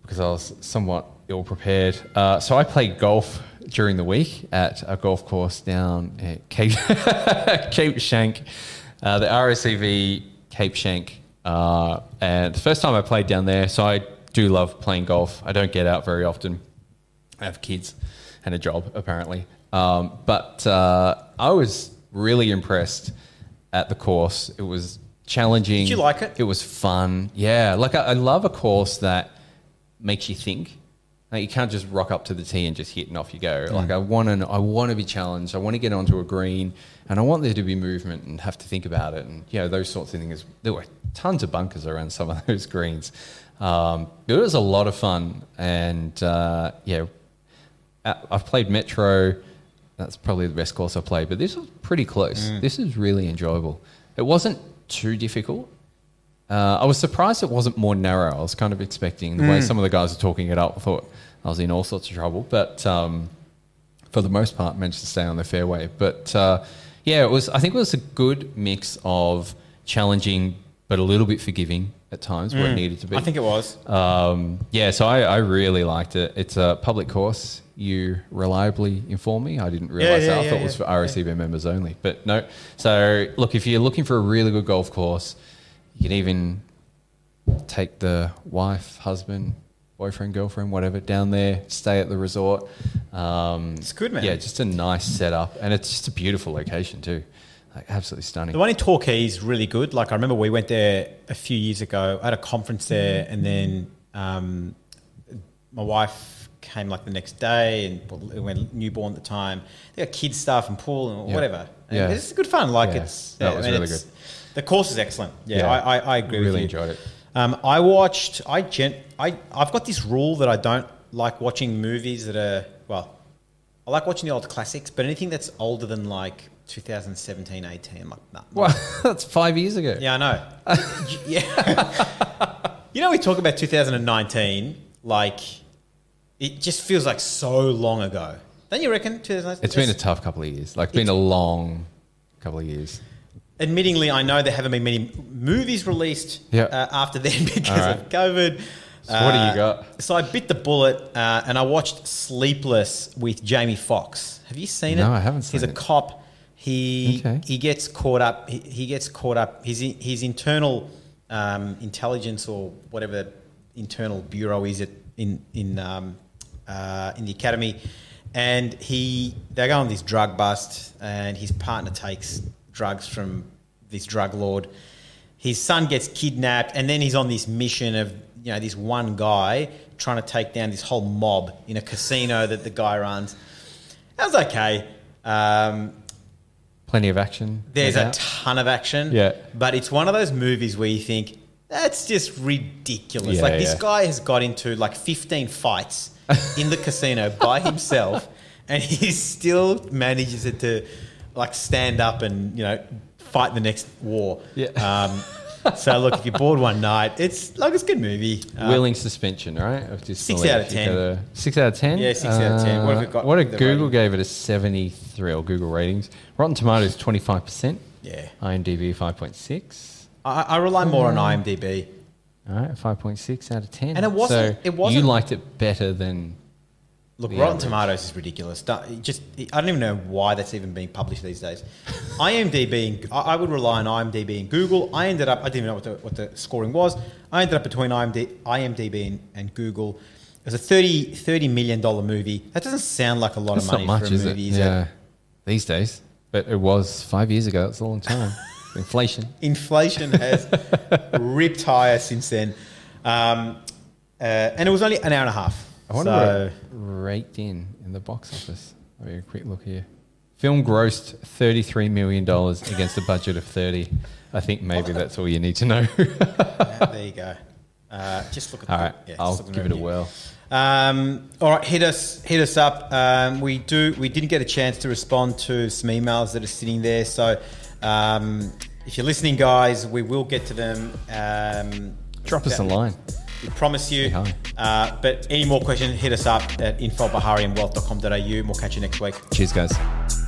because I was somewhat ill prepared. Uh, so I played golf during the week at a golf course down at Cape, Cape Schanck, uh, the RACV Cape Schanck. Uh, and the first time I played down there, so I do love playing golf. I don't get out very often. I have kids and a job, apparently. Um, but uh, I was really impressed at the course. It was challenging. Did you like it? It was fun. Yeah, like I, I love a course that makes you think. Like you can't just rock up to the tee and just hit and off you go. Like I want to, I want to be challenged. I want to get onto a green, and I want there to be movement and have to think about it, and you know those sorts of things. There were tons of bunkers around some of those greens. Um, but it was a lot of fun, and uh, yeah, I've played Metro. That's probably the best course I played, but this was pretty close. This is really enjoyable. It wasn't too difficult. Uh, I was surprised it wasn't more narrow. I was kind of expecting the way some of the guys were talking it up. I thought I was in all sorts of trouble, but um, for the most part, managed to stay on the fairway. But uh, yeah, it was. I think it was a good mix of challenging, but a little bit forgiving at times where it needed to be. I think it was. Um, yeah, so I, I really liked it. It's a public course. You reliably inform me. I didn't realize yeah, that. I yeah, thought it was yeah. for RACV members only. But no. So look, if you're looking for a really good golf course, you can even take the wife, husband, boyfriend, girlfriend, whatever, down there, stay at the resort. Um, It's good, man. Yeah, just a nice setup, and it's just a beautiful location too. Like absolutely stunning. The one in Torquay is really good. Like I remember we went there a few years ago. I had a conference there, and then um, my wife came like the next day, and we went newborn at the time. They got kids stuff and pool and Yeah. whatever. And Yeah. it's good fun. Like Yeah. it's That was really it's- The course is excellent. Yeah, Yeah. I, I, I agree with you. Really enjoyed it. Um, I watched. I gen. I I've got this rule that I don't like watching movies that are well. I like watching the old classics, but anything that's older than like 2017, 18, I'm like, nah. Well, that's five years ago. Yeah, I know. yeah. you know, we talk about 2019, like it just feels like so long ago. Don't you reckon? 2019? It's been a tough couple of years. Like, been a long couple of years. Admittingly, I know there haven't been many movies released Yeah. uh, after then because right. of COVID. So what do you Uh, got? So I bit the bullet uh, and I watched Sleepless with Jamie Foxx. Have you seen it? No, I haven't seen it. He's a cop. He Okay. he gets caught up. He, he gets caught up. His his internal um, intelligence or whatever internal bureau is it in in um, uh, in the academy, and he they go on this drug bust, and his partner takes drugs from this drug lord. His son gets kidnapped, and then he's on this mission of you know this one guy trying to take down this whole mob in a casino that the guy runs. That was okay. Um, Plenty of action. there's a ton of action. Yeah. But it's one of those movies where you think, that's just ridiculous. Yeah, like this yeah. guy has got into like 15 fights in the casino by himself and he still manages it to like stand up and, you know, fight the next war. Yeah. Um, so look, if you're bored one night, it's like it's a good movie. Uh, Willing suspension, right? Of Six out of 10. gotta- six out of ten. Yeah, six out of 10. What have we got What a Google rating? gave it a seventy-three or Google ratings. Rotten Tomatoes twenty-five percent. Yeah. IMDb five point six. I, I rely more on IMDb. All right, five point six out of ten. And it wasn't- So it wasn't- You liked it better than Look, The Rotten average. Tomatoes is ridiculous. Don't- Just, I don't even know why that's even being published these days. IMDb, and- I would rely on IMDb and Google. I ended up, I didn't even know what the, what the scoring was. I ended up between IMD, IMDb and, and Google. It was a 30, $30 million movie. That doesn't sound like a lot That's of money much, for a movie. it? is Yeah, these days. But it was five years ago. That's a long time. Inflation. Inflation has ripped higher since then. Um, uh, and it was only an hour and a half. I wonder So- what raked in in the box office. I'll have a quick look here. Film grossed $33 million against a budget of 30. I think maybe that's all you need to know. Yeah, there you go. Uh, just look at all the, right, yeah, I'll look at give it a whirl. Um, all right, hit us, hit us up. Um, we do. We didn't get a chance to respond to some emails that are sitting there. So, um, if you're listening, guys, we will get to them. Um, Drop us a line. We promise you. Uh, but any more questions, hit us up at info.baharianwealth.com.au and we'll catch you next week. Cheers, guys.